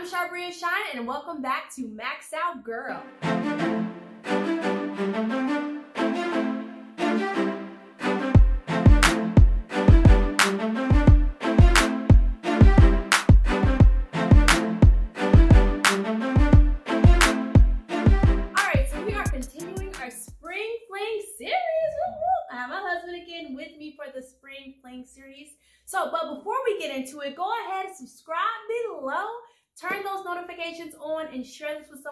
I'm Sharbria Shine, and welcome back to Max Out Girl.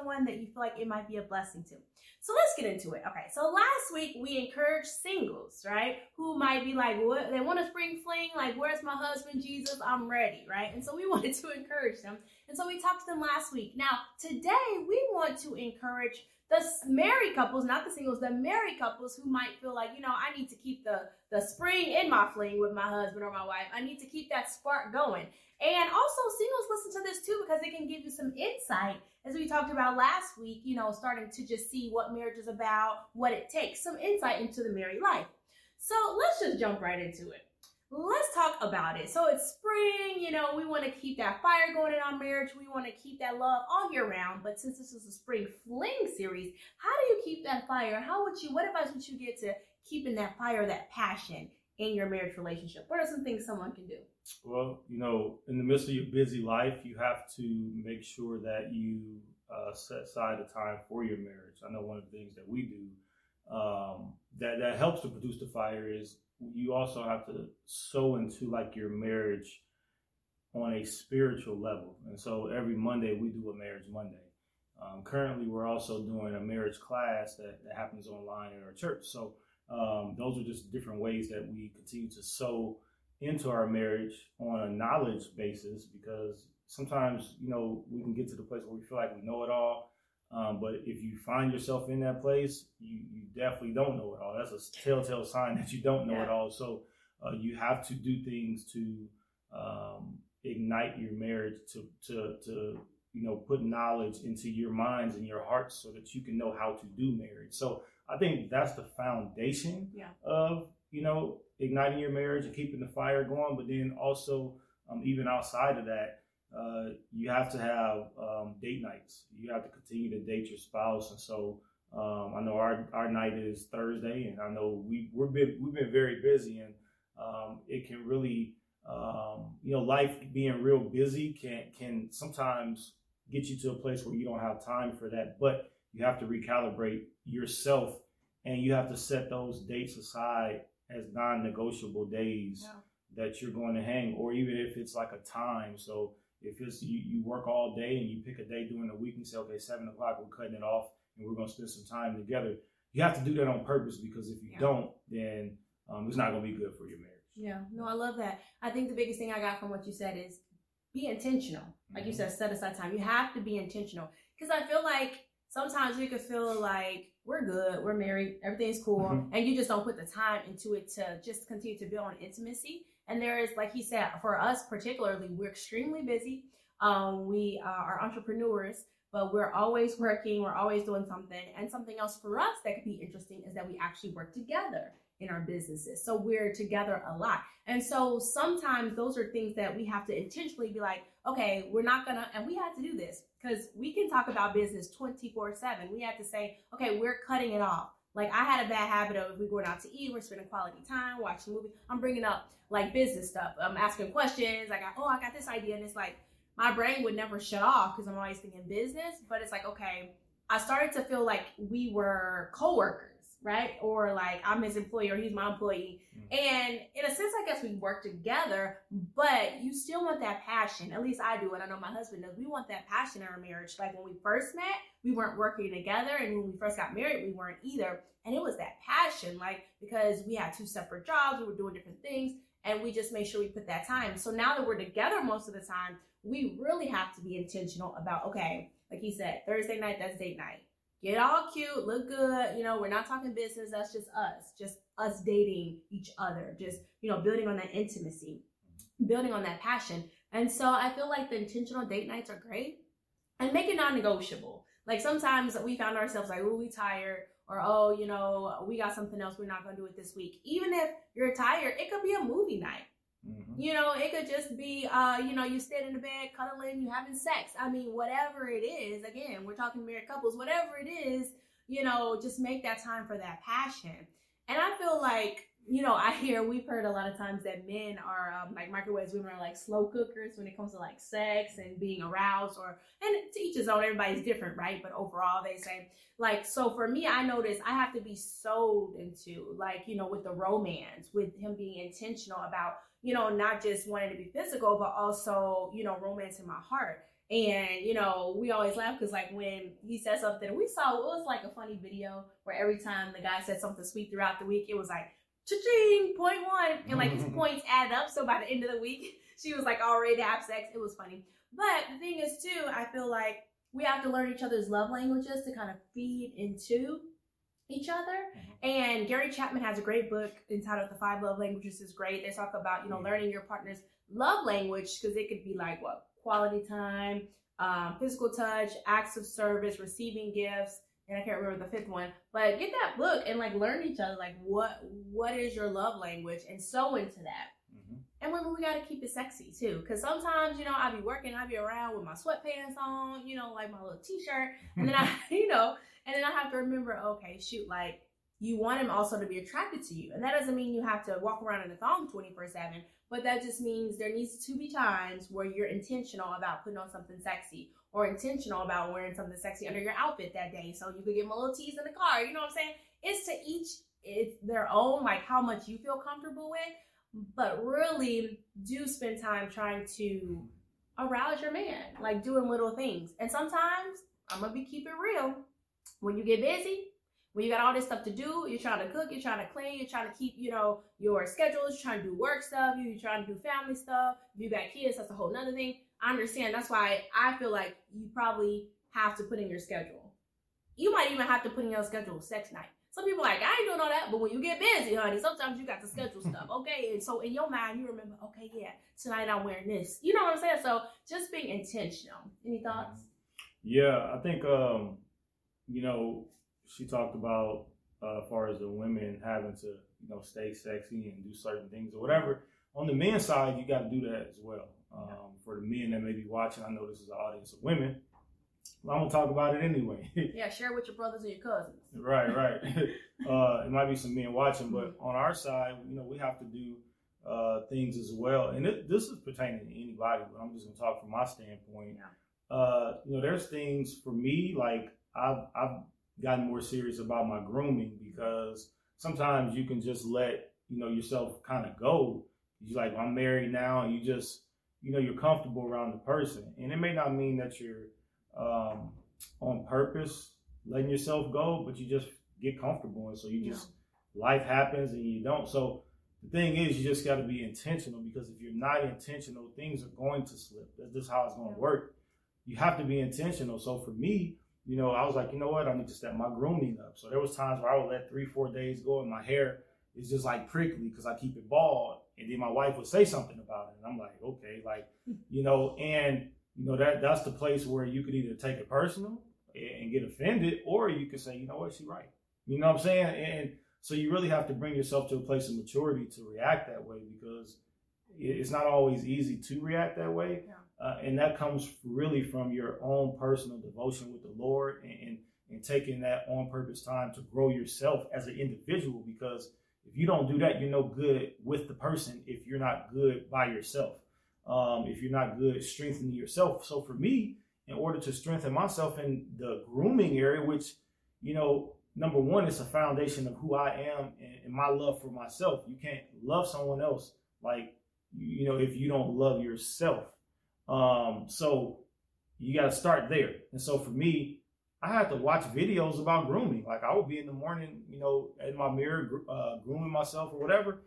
Someone that you feel like it might be a blessing to. So let's get into it. Okay, so last week we encouraged singles, right? Who might be like, what they want a spring fling, like, where's my husband, Jesus? I'm ready, right? And so we wanted to encourage them. And so we talked to them last week. Now, today we want to encourage the married couples, not the singles, the married couples who might feel like, you know, I need to keep the the spring in my fling with my husband or my wife. I need to keep that spark going. And also singles listen to this too because it can give you some insight as we talked about last week, you know, starting to just see what marriage is about, what it takes, some insight into the married life. So, let's just jump right into it let's talk about it. So it's spring, you know, we want to keep that fire going in our marriage. We want to keep that love all year round. But since this is a spring fling series, how do you keep that fire? How would you, what advice would you get to keeping that fire, that passion in your marriage relationship? What are some things someone can do? Well, you know, in the midst of your busy life, you have to make sure that you uh, set aside a time for your marriage. I know one of the things that we do um, that that helps to produce the fire is you also have to sow into like your marriage on a spiritual level. And so every Monday we do a marriage Monday. Um, currently, we're also doing a marriage class that, that happens online in our church. So um, those are just different ways that we continue to sow into our marriage on a knowledge basis because sometimes you know we can get to the place where we feel like we know it all um, but if you find yourself in that place you, you definitely don't know it all. That's a telltale sign that you don't know it all. So uh, you have to do things to um, ignite your marriage to, to, to you know put knowledge into your minds and your hearts so that you can know how to do marriage. So i think that's the foundation Yeah. of you know igniting your marriage and keeping the fire going. But then also um, even outside of that uh, you have to have um, date nights. You have to continue to date your spouse. And so um, i know our, our night is thursday and i know we, we're been, we've been very busy and um, it can really um, you know life being real busy can can sometimes get you to a place where you don't have time for that. But you have to recalibrate yourself and you have to set those dates aside as non-negotiable days that you're going to hang or even if it's like a time. So if it's you, you work all day and you pick a day during the week and say okay seven o'clock we're cutting it off and we're going to spend some time together you have to do that on purpose because if you Yeah. don't then um, it's not going to be good for your marriage Yeah, no, I love that. I think the biggest thing I got from what you said is be intentional. Like you Mhm. said, set aside time. You have to be intentional because I feel like sometimes we could feel like we're good, we're married, everything's cool, Mhm. and you just don't put the time into it to just continue to build on intimacy. And there is, like he said, for us particularly, we're extremely busy. Um, we uh, are entrepreneurs, but we're always working, we're always doing something. And something else for us that could be interesting is that we actually work together in our businesses. So we're together a lot. And so sometimes those are things that we have to intentionally be like, okay, we're not gonna, and we had to do this because we can talk about business 24 7. We had to say, okay, we're cutting it off. Like I had a bad habit of if we're going out to eat, we're spending quality time, watching a movie. I'm bringing up like business stuff. I'm asking questions. I got, oh, I got this idea. And it's like, my brain would never shut off because I'm always thinking business. But it's like, okay, I started to feel like we were coworkers, right? Or like I'm his employee or he's my employee. Mm. And in a sense, I guess we work together, but you still want that passion. At least I do, and I know my husband does. We want that passion in our marriage. Like when we first met, we weren't working together, and when we first got married, we weren't either. And it was that passion, like because we had two separate jobs, we were doing different things, and we just made sure we put that time. So now that we're together most of the time, we really have to be intentional about okay, like he said, Thursday night, that's date night. Get all cute, look good. You know, we're not talking business. That's just us, just us dating each other, just, you know, building on that intimacy, building on that passion. And so I feel like the intentional date nights are great and make it non negotiable. Like sometimes we found ourselves like, oh, we tired, or oh, you know, we got something else, we're not gonna do it this week. Even if you're tired, it could be a movie night. Mm-hmm. You know, it could just be, uh, you know, you sit in the bed cuddling, you having sex. I mean, whatever it is. Again, we're talking married couples. Whatever it is, you know, just make that time for that passion. And I feel like you know, I hear we've heard a lot of times that men are um, like microwaves, women are like slow cookers when it comes to like sex and being aroused, or and to each his own. Everybody's different, right? But overall, they say like so. For me, I notice I have to be sold into like you know with the romance, with him being intentional about you know not just wanting to be physical, but also you know romance in my heart. And you know, we always laugh because like when he said something, we saw it was like a funny video where every time the guy said something sweet throughout the week, it was like cha-ching, point one. And like his points add up. So by the end of the week, she was like already to have sex. It was funny. But the thing is too, I feel like we have to learn each other's love languages to kind of feed into each other. Mm-hmm. And Gary Chapman has a great book entitled The Five Love Languages is great. They talk about, you know, learning your partner's love language because it could be like what quality time, um, physical touch, acts of service, receiving gifts, and I can't remember the fifth one. But get that book and like learn each other. Like what what is your love language and sow into that. Mm-hmm. And women, we gotta keep it sexy too, because sometimes you know I be working, I be around with my sweatpants on, you know, like my little t-shirt, and then I, you know, and then I have to remember, okay, shoot, like you want him also to be attracted to you, and that doesn't mean you have to walk around in a thong twenty four seven. But that just means there needs to be times where you're intentional about putting on something sexy or intentional about wearing something sexy under your outfit that day. So you could get a little tease in the car. You know what I'm saying? It's to each it's their own, like how much you feel comfortable with. But really do spend time trying to arouse your man, like doing little things. And sometimes I'm gonna be keep it real. When you get busy, when you got all this stuff to do, you're trying to cook, you're trying to clean, you're trying to keep, you know, your schedules, you're trying to do work stuff, you're trying to do family stuff. You got kids, that's a whole nother thing. I understand. That's why I feel like you probably have to put in your schedule. You might even have to put in your schedule sex night. Some people like, I ain't doing all that, but when you get busy, honey, sometimes you got to schedule stuff. Okay. And so in your mind, you remember, okay, yeah, tonight I'm wearing this. You know what I'm saying? So just being intentional. Any thoughts? Yeah, I think um, you know, she talked about uh, as far as the women having to, you know, stay sexy and do certain things or whatever. On the men's side, you got to do that as well. Um, for the men that may be watching, I know this is an audience of women. But I'm gonna talk about it anyway. yeah, share with your brothers and your cousins. right, right. uh, it might be some men watching, but on our side, you know, we have to do uh, things as well. And it, this is pertaining to anybody, but I'm just gonna talk from my standpoint. Yeah. Uh, you know, there's things for me like I've I've gotten more serious about my grooming because sometimes you can just let you know yourself kind of go. You like I'm married now, and you just you know you're comfortable around the person, and it may not mean that you're um, on purpose letting yourself go, but you just get comfortable, and so you just yeah. life happens and you don't. So the thing is, you just got to be intentional because if you're not intentional, things are going to slip. That's just how it's going to work. You have to be intentional. So for me, you know, I was like, you know what, I need to step my grooming up. So there was times where I would let three, four days go, and my hair is just like prickly because I keep it bald. And then my wife would say something about it, and I'm like, okay, like, you know, and you know that that's the place where you could either take it personal and get offended, or you could say, you know what, she's right. You know what I'm saying? And so you really have to bring yourself to a place of maturity to react that way because it's not always easy to react that way. Yeah. Uh, and that comes really from your own personal devotion with the Lord and, and, and taking that on purpose time to grow yourself as an individual. Because if you don't do that, you're no good with the person if you're not good by yourself. Um, if you're not good strengthening yourself. So for me, in order to strengthen myself in the grooming area, which, you know, number one, it's a foundation of who I am and, and my love for myself. You can't love someone else like, you know, if you don't love yourself. Um, so you got to start there. And so for me, I had to watch videos about grooming. Like I would be in the morning, you know, in my mirror, uh, grooming myself or whatever,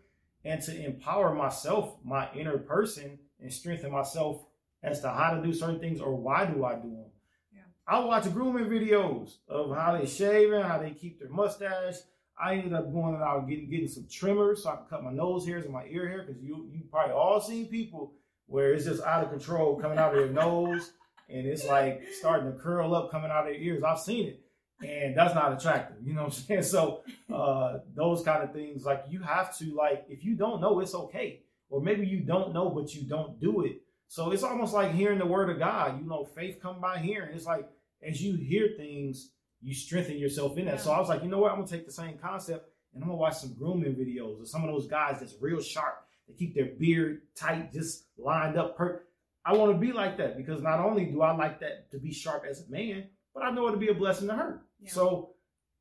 and to empower myself, my inner person, and strengthen myself as to how to do certain things or why do I do them. Yeah. I watch grooming videos of how they shaving, how they keep their mustache. I ended up going out getting getting some trimmers so I can cut my nose hairs and my ear hair because you you probably all seen people where it's just out of control coming out of their nose and it's like starting to curl up coming out of their ears. I've seen it. And that's not attractive, you know what I'm saying? So uh, those kind of things, like you have to like, if you don't know, it's okay. or maybe you don't know, but you don't do it. So it's almost like hearing the word of God. You know, faith come by hearing. It's like as you hear things, you strengthen yourself in that. Yeah. So I was like, you know what? I'm gonna take the same concept and I'm gonna watch some grooming videos of some of those guys that's real sharp. They keep their beard tight, just lined up. Per- I want to be like that because not only do I like that to be sharp as a man, but I know it'll be a blessing to her. Yeah. So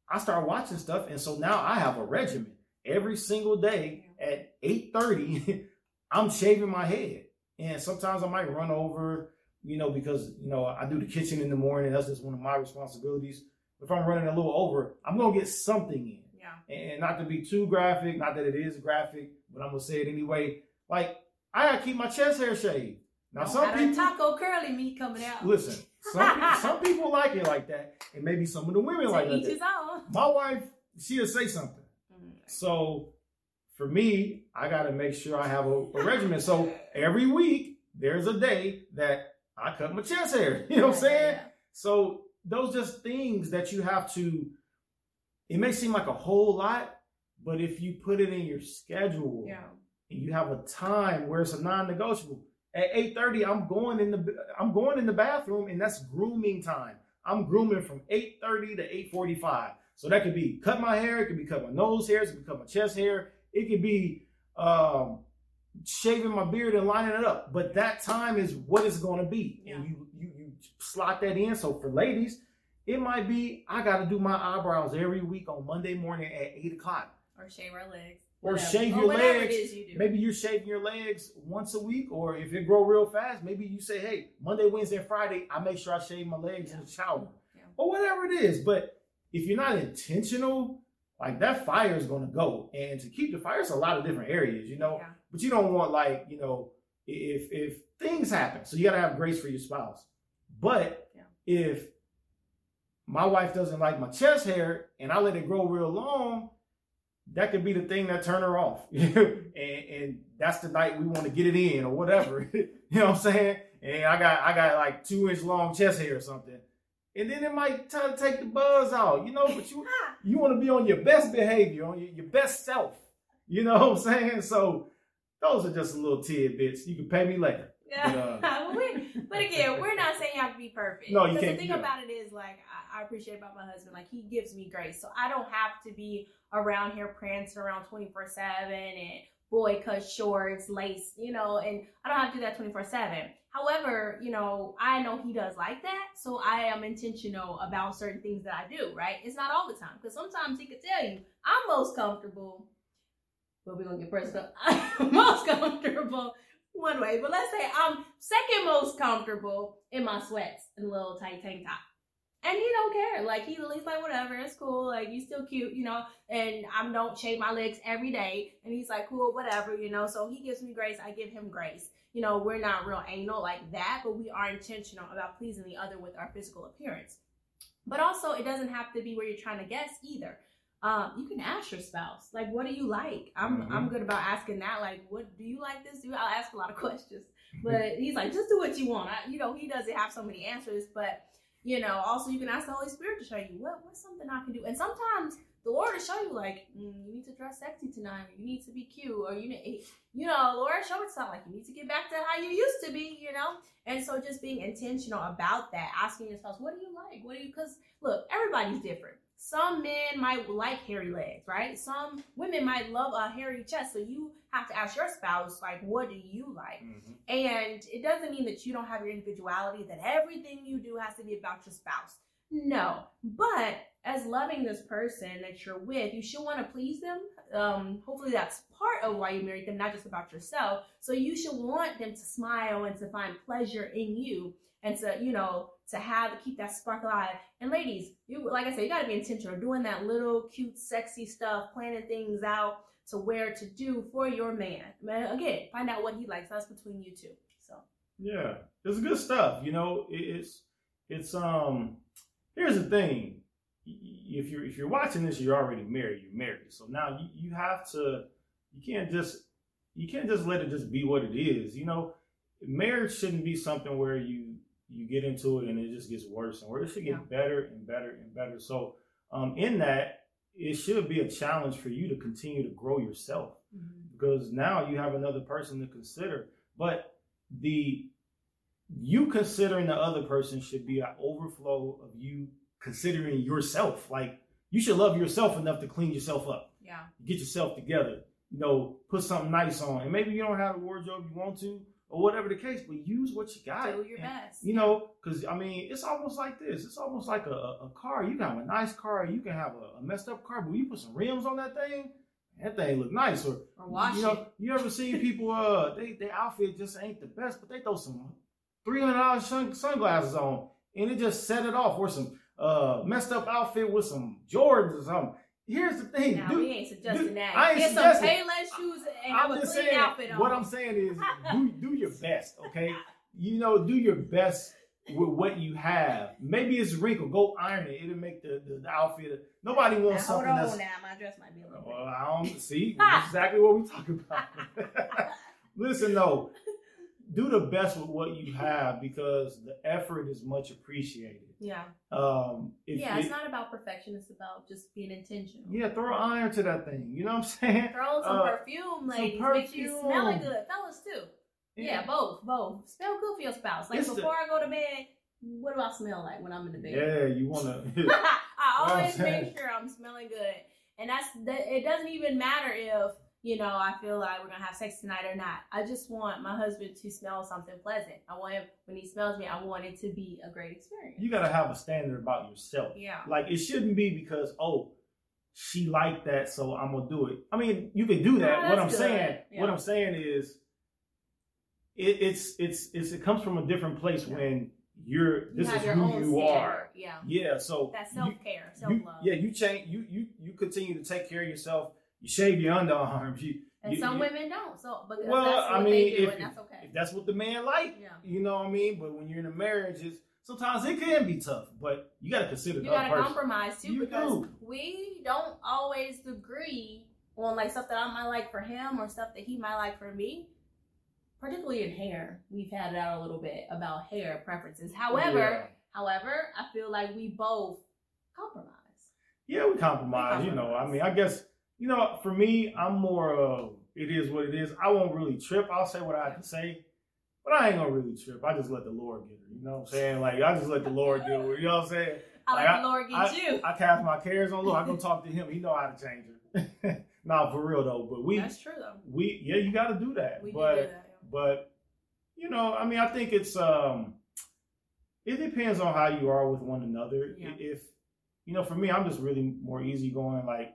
I start watching stuff, and so now I have a regimen every single day at 8:30. I'm shaving my head, and sometimes I might run over, you know, because you know I do the kitchen in the morning. That's just one of my responsibilities. If I'm running a little over, I'm gonna get something in. Yeah. And not to be too graphic, not that it is graphic, but I'm gonna say it anyway. Like I gotta keep my chest hair shaved. Now no, some people taco curly meat coming out. Listen, some some people like it like that, and maybe some of the women like it. My wife, she'll say something. Mm. So for me, I got to make sure I have a, a regimen. So every week there's a day that I cut my chest hair. You know what I'm saying? Yeah. So those just things that you have to. It may seem like a whole lot, but if you put it in your schedule yeah. and you have a time where it's a non-negotiable, at 8:30, I'm going in the I'm going in the bathroom, and that's grooming time. I'm grooming from 8:30 to 8:45. So that could be cut my hair, it could be cut my nose hairs, it could be cut my chest hair, it could be um, shaving my beard and lining it up. But that time is what it's going to be, yeah. and you, you you slot that in. So for ladies, it might be I got to do my eyebrows every week on Monday morning at eight o'clock, or shave our legs or shave your legs. You maybe you're shaving your legs once a week, or if it grow real fast, maybe you say, "Hey, Monday, Wednesday, and Friday, I make sure I shave my legs yeah. in the shower, yeah. or whatever it is." But if you're not intentional, like that fire is going to go, and to keep the fire, it's a lot of different areas, you know. Yeah. But you don't want like you know if if things happen, so you got to have grace for your spouse. But if my wife doesn't like my chest hair and I let it grow real long, that could be the thing that turn her off. and, and that's the night we want to get it in or whatever. you know what I'm saying? And I got I got like two inch long chest hair or something. And then it might try to take the buzz out, you know, but you you want to be on your best behavior, on your, your best self. You know what I'm saying? So those are just a little tidbits. You can pay me later. Yeah. But, uh, but again, we're not saying you have to be perfect. No, you can't. The thing about it is, like, I, I, appreciate about my husband, like, he gives me grace, so I don't have to be around here prancing around twenty four seven and boy cut shorts, lace, you know, and I don't have to do that twenty four seven. However, you know, I know he does like that, so I am intentional about certain things that I do. Right? It's not all the time because sometimes he could tell you I'm most comfortable. But we're gonna get personal. I'm most comfortable one way, but let's say I'm second most comfortable in my sweats and little tight tank top. And he don't care. Like he, he's like, whatever, it's cool. Like you still cute, you know. And I don't shave my legs every day. And he's like, cool, whatever, you know. So he gives me grace. I give him grace. You know, we're not real anal like that, but we are intentional about pleasing the other with our physical appearance. But also, it doesn't have to be where you're trying to guess either um, you can ask your spouse, like, what do you like? I'm mm-hmm. I'm good about asking that. Like, what do you like this? Do I'll ask a lot of questions. But he's like, just do what you want. I, you know, he doesn't have so many answers, but you know, also you can ask the Holy Spirit to show you what what's something I can do. And sometimes the Lord will show you like, mm, you need to dress sexy tonight, or you need to be cute, or you need, you know, Lord show it something like you need to get back to how you used to be, you know. And so just being intentional about that, asking your spouse, what do you like? What do you? Because look, everybody's different. Some men might like hairy legs, right? Some women might love a hairy chest. So you have to ask your spouse, like, what do you like? Mm-hmm. And it doesn't mean that you don't have your individuality, that everything you do has to be about your spouse. No. But as loving this person that you're with, you should want to please them. Um, hopefully that's part of why you married them, not just about yourself. So you should want them to smile and to find pleasure in you and to, you know, to have to keep that spark alive. And ladies, you like I said, you gotta be intentional, doing that little cute, sexy stuff, planning things out to where to do for your man. Man, again, find out what he likes. That's between you two. So yeah, it's good stuff. You know, it's it's um. Here's the thing. If you're if you're watching this, you're already married. You're married. So now you, you have to. You can't just you can't just let it just be what it is. You know, marriage shouldn't be something where you you get into it and it just gets worse and worse. It should get yeah. better and better and better. So um, in that, it should be a challenge for you to continue to grow yourself. Mm-hmm. because now you have another person to consider. But the you considering the other person should be an overflow of you considering yourself. Like you should love yourself enough to clean yourself up. Yeah. Get yourself together. You know, put something nice on. And maybe you don't have the wardrobe you want to, or whatever the case, but use what you got. Do your And, best. You know, because I mean, it's almost like this. It's almost like a, a, a car. You can have a nice car, you can have a, a messed up car, but you put some rims on that thing, that thing look nice. Or Or wash you know, it. you ever seen people? Uh, they their outfit just ain't the best, but they throw some three hundred dollars sun, sunglasses on, and it just set it off. Or some uh messed up outfit with some Jordans or something. Here's the thing, Now dude. we ain't suggesting dude, that. I ain't Get some Payless shoes and have I'm a clean saying. outfit on. What I'm saying is, do do your best, okay? You know, do your best with what you have. Maybe it's wrinkled. Go iron it. It'll make the, the, the outfit. Nobody Now, wants hold something on that's. now. My dress might be a little. Well, I don't see exactly what we're talking about. Listen, though, do the best with what you have because the effort is much appreciated. Yeah. Um, yeah, it- it's not about perfection. It's about just being intentional. yeah, throw iron to that thing. You know what I'm saying? Throw some Uh, perfume, ladies. Make you smell smelling good. Fellas, too. Yeah, both. Both. Smell good for your spouse. Like, It's the- before I go to bed, what do I smell like when I'm in the bed? Yeah, you wanna. I always make sure I'm smelling good. And that's that it doesn't even matter if, you know, I feel like we're gonna have sex tonight or not. I just want my husband to smell something pleasant. I want him when he smells me, I want it to be a great experience. you gotta have a standard about yourself. yeah. Like it shouldn't be because oh, she liked that, so I'm gonna do it. I mean, you can do that. No, what I'm that's saying. Yeah. what I'm saying is, it, it's it's it's it comes from a different place Yeah. when you're You this is who you standard. are. Yeah. Yeah, so That's self care, self love. yeah, you change. You you you continue to take care of yourself. You shave your underarms. You and you- some you- women don't. So but Well, that's what I they mean, do, if- and that's okay. if that's what the man like, Yeah. you know what I mean. But when you're in a marriage, it's sometimes it can be tough. But you got to consider you gotta compromise too You because do. we don't always agree on like stuff that I might like for him or stuff that he might like for me. Particularly in hair, we've had it out a little bit about hair preferences. Oh, however, Yeah. however, I feel like we both compromise. Yeah, we compromise. You know, I mean, I guess you know, for me, I'm more of it is what it is. I won't really trip. I'll say what I have to say, but I ain't gonna really trip. I just let the Lord get her. You know what I'm saying? Like I just let the Lord do it. You know what I'm saying? I Like, let the Lord get you. I cast my cares on Lord. I go talk to Him. He know how to change her. nah, for real though. But we, That's true though. we, yeah, you got to do that. We but do that. but you know, I mean, I think it's um, it depends on how you are with one another. Yeah. If you know, for me, I'm just really more easygoing. Like,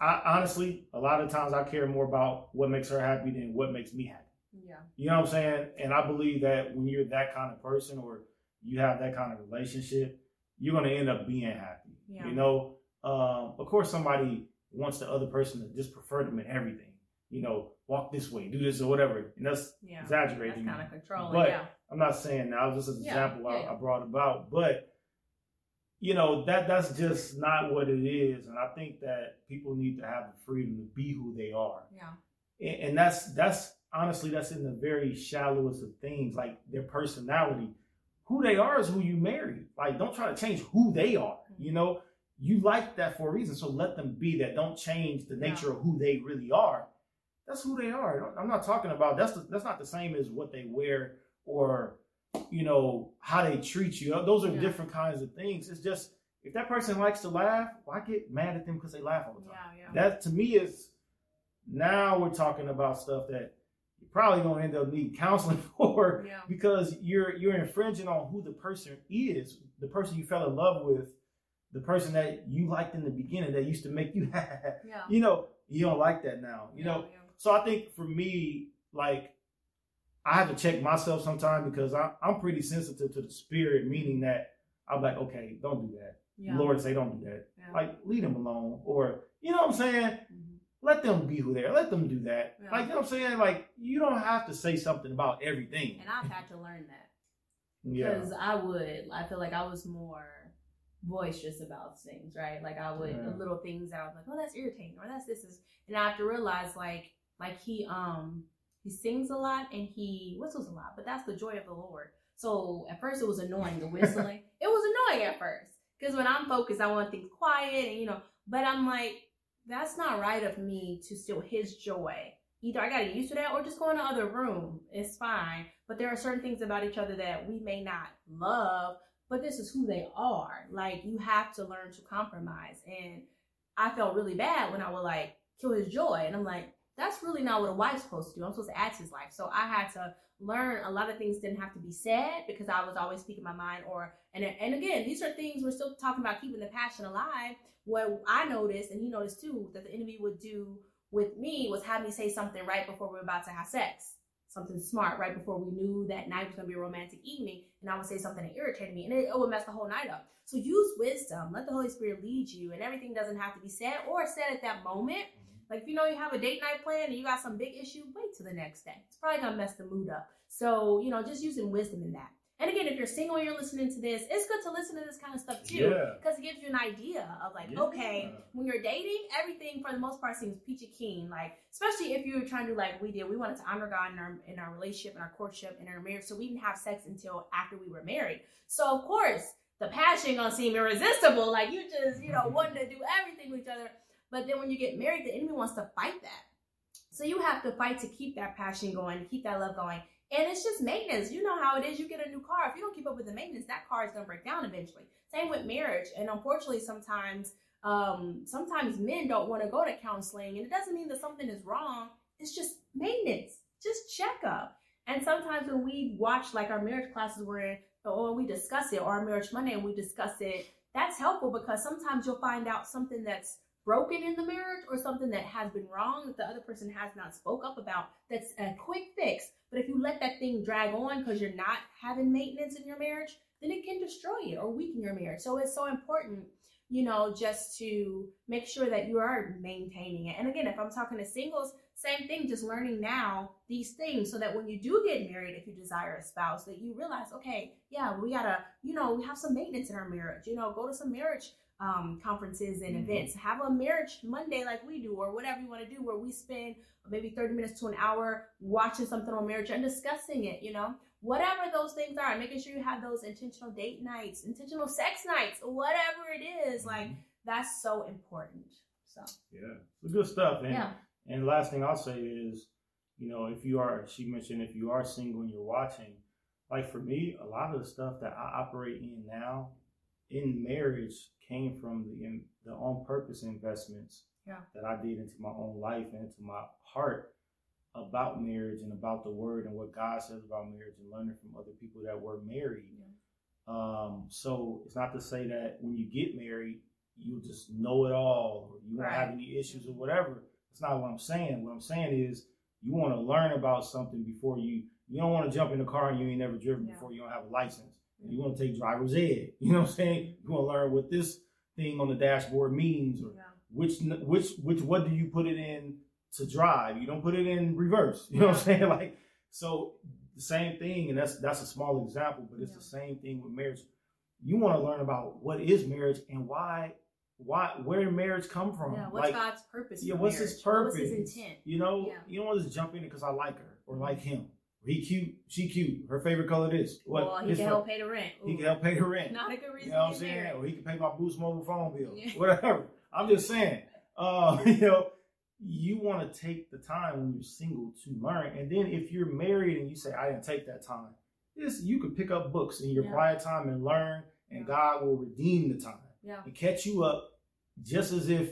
I honestly, a lot of times I care more about what makes her happy than what makes me happy. Yeah. You know what I'm saying? And I believe that when you're that kind of person or you have that kind of relationship, you're going to end up being happy. Yeah. You know, um, of course, somebody wants the other person to just prefer them in everything. You know, walk this way, do this or whatever. And that's Yeah. exaggerating. That's kind of controlling. But- yeah. I'm not saying that. was just an example I. I brought about. But you know that that's just not what it is, and I think that people need to have the freedom to be who they are, Yeah. and, and that's that's honestly that's in the very shallowest of things, like their personality. Who they are is who you marry. Like, don't try to change who they are. Mm-hmm. You know, you like that for a reason, so let them be that. Don't change the Yeah. nature of who they really are. That's who they are. I'm not talking about that's the, that's not the same as what they wear or you know how they treat you. Those are Yeah. different kinds of things. It's just if that person likes to laugh, why get mad at them because they laugh all the time? Yeah. Yeah. That to me is now we're talking about stuff that you're probably gonna end up needing counseling for yeah. because you're you're infringing on who the person is, the person you fell in love with, the person that you liked in the beginning that used to make you Yeah. you know, you don't like that now. You know, so I think for me, like, I have to check myself sometimes because I, I'm pretty sensitive to the spirit, meaning that I'm like, okay, don't do that. Yeah. Lord say don't do that. Yeah. Like, leave them alone. Or, you know what I'm saying? Mhm. Let them be who they are. Let them do that. Yeah. Like, you know what I'm saying? Like, you don't have to say something about everything. And I've had to learn that Yeah. because I would. I feel like I was more boisterous about things, right? Like I would little things that I was like, oh, that's irritating, or that's this is, and I have to realize like like he um he sings a lot and he whistles a lot, but that's the joy of the Lord. So at first it was annoying the whistling. it was annoying at first because when I'm focused, I want things quiet and you know. But I'm like, that's not right of me to steal his joy either I got to get used to that or just go in the other room. It's fine. But there are certain things about each other that we may not love, but this is who they are. Like you have to learn to compromise. And I felt really bad when I would like kill his joy. And I'm like, that's really not what a wife's supposed to do. I'm supposed to to his life. So I had to learn a lot of things didn't have to be said because I was always speaking my mind or and and again, these are things we're still talking about keeping the passion alive. What I noticed and he noticed too that the enemy would do with me was have me say something right before we were about to have sex. Something smart right before we knew that night was gonna be a romantic evening, and I would say something that irritated me, and it, it would mess the whole night up. So use wisdom, let the Holy Spirit lead you, and everything doesn't have to be said or said at that moment. Like if you know you have a date night plan and you got some big issue, wait till the next day. It's probably gonna mess the mood up. So, you know, just using wisdom in that. And again, if you're single and you're listening to this, it's good to listen to this kind of stuff too. Because yeah. it gives you an idea of like, yeah. okay, when you're dating, everything for the most part seems peachy keen. Like, especially if you're trying to do like we did, we wanted to honor God in our in our relationship and our courtship and our marriage. So we didn't have sex until after we were married. So of course, the passion gonna seem irresistible. Like you just, you know, wanting to do everything with each other. But then when you get married, the enemy wants to fight that. So you have to fight to keep that passion going, keep that love going. And it's just maintenance. You know how it is. You get a new car. If you don't keep up with the maintenance, that car is going to break down eventually. Same with marriage. And unfortunately, sometimes, um, sometimes men don't want to go to counseling, and it doesn't mean that something is wrong. It's just maintenance, just check up. And sometimes when we watch like our marriage classes we're in, or we discuss it, or our marriage Monday and we discuss it, that's helpful because sometimes you'll find out something that's broken in the marriage or something that has been wrong that the other person has not spoke up about that's a quick fix. But if you let that thing drag on because you're not having maintenance in your marriage then it can destroy it or weaken your marriage. So it's so important you know just to make sure that you are maintaining it. And again if i'm talking to singles same thing just learning now these things so that when you do get married if you desire a spouse that you realize okay yeah we gotta you know we have some maintenance in our marriage. You know go to some marriage um, conferences and mm-hmm. events. Have a marriage Monday like we do, or whatever you want to do, where we spend maybe 30 minutes to an hour watching something on marriage and discussing it, you know? Whatever those things are, making sure you have those intentional date nights, intentional sex nights, whatever it is, mm-hmm. like that's so important. So yeah, it's good stuff. And yeah. and last thing I'll say is, you know, if you are, she mentioned if you are single and you're watching, like for me, a lot of the stuff that I operate in now in marriage came from the the on purpose investments yeah. that I did into my own life and into my heart about marriage and about the word and what God says about marriage and learning from other people that were married. Yeah. Um, so it's not to say that when you get married, you just know it all or you won't right. have any issues or whatever. That's not what I'm saying. What I'm saying is you want to learn about something before you you don't want to jump in the car and you ain't never driven yeah. before you don't have a license. You want to take driver's ed. You know what I'm saying? You want to learn what this thing on the dashboard means, or yeah. which which which what do you put it in to drive? You don't put it in reverse. You know what I'm saying? Like so, the same thing, and that's that's a small example, but it's yeah. the same thing with marriage. You want to learn about what is marriage and why why where did marriage come from? Yeah, what's like, God's purpose? Yeah, what's marriage? his purpose? What's his intent? You know, yeah. you don't want to just jump in it because I like her or like mm-hmm. him. He cute, she cute. Her favorite color is what? Well, he can help pay the rent. Ooh. He can help pay the rent. Not a good reason. You know what I'm saying? Or he can pay my Boost mobile phone bill. Yeah. Whatever. I'm just saying. Uh, you know, you want to take the time when you're single to learn, and then if you're married and you say, "I didn't take that time," this you can pick up books in your yeah. quiet time and learn, and yeah. God will redeem the time yeah. and catch you up, just as if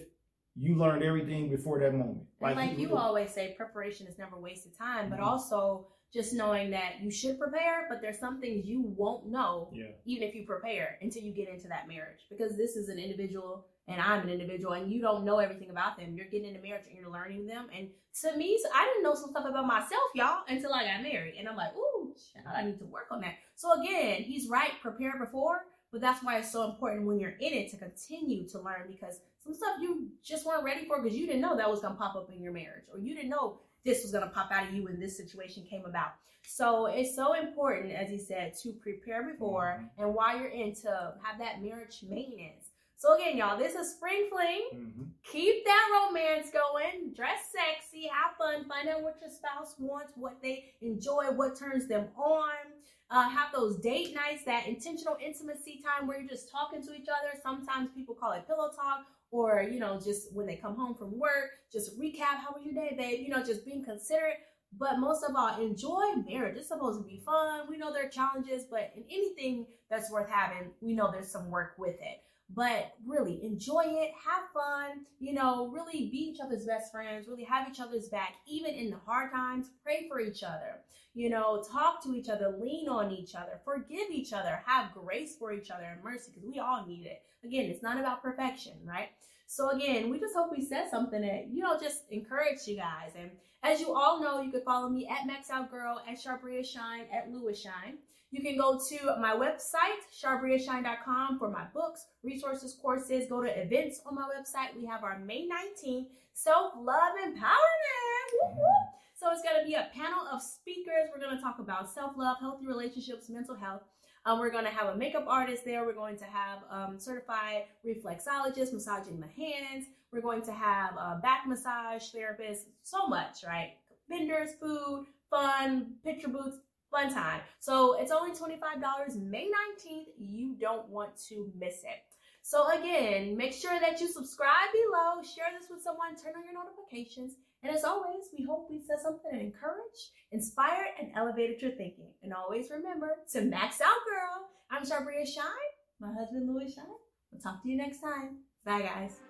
you learned everything before that moment. And like, like you always say, preparation is never wasted time, but mm-hmm. also just knowing that you should prepare, but there's some things you won't know, yeah. even if you prepare until you get into that marriage. Because this is an individual and I'm an individual and you don't know everything about them. You're getting into marriage and you're learning them. And to me, so I didn't know some stuff about myself, y'all, until I got married. And I'm like, ooh, I need to work on that. So again, he's right, prepare before, but that's why it's so important when you're in it to continue to learn because some stuff you just weren't ready for because you didn't know that was gonna pop up in your marriage or you didn't know this was going to pop out of you when this situation came about. So it's so important, as he said, to prepare before mm-hmm. and while you're in to have that marriage maintenance. So again, y'all, this is Spring Fling. Mm-hmm. Keep that romance going. Dress sexy, have fun, find out what your spouse wants, what they enjoy, what turns them on. Uh, have those date nights, that intentional intimacy time where you're just talking to each other. Sometimes people call it pillow talk, or you know, just when they come home from work, just recap how was your day, babe. You know, just being considerate. But most of all, enjoy marriage. It's supposed to be fun. We know there are challenges, but in anything that's worth having, we know there's some work with it. But really enjoy it, have fun, you know, really be each other's best friends, really have each other's back, even in the hard times. Pray for each other, you know, talk to each other, lean on each other, forgive each other, have grace for each other and mercy because we all need it. Again, it's not about perfection, right? So again, we just hope we said something that, you know, just encourage you guys. And as you all know, you can follow me at Max Out Girl, at Sharbria Shine, at Lewis Shine. You can go to my website, sharbriashine.com for my books, resources, courses. Go to events on my website. We have our May 19th self-love empowerment. Mm-hmm. So it's going to be a panel of speakers. We're going to talk about self-love, healthy relationships, mental health. Um, we're going to have a makeup artist there. We're going to have um, certified reflexologist massaging the hands. We're going to have a back massage therapist. So much, right? Vendors, food, fun, picture booths, fun time. So it's only $25 May 19th. You don't want to miss it. So again, make sure that you subscribe below, share this with someone, turn on your notifications. And as always, we hope we said something that encouraged, inspired, and elevated your thinking. And always remember to max out, girl. I'm Sharbria Shine, my husband Lewis Shine. We'll talk to you next time. Bye, guys.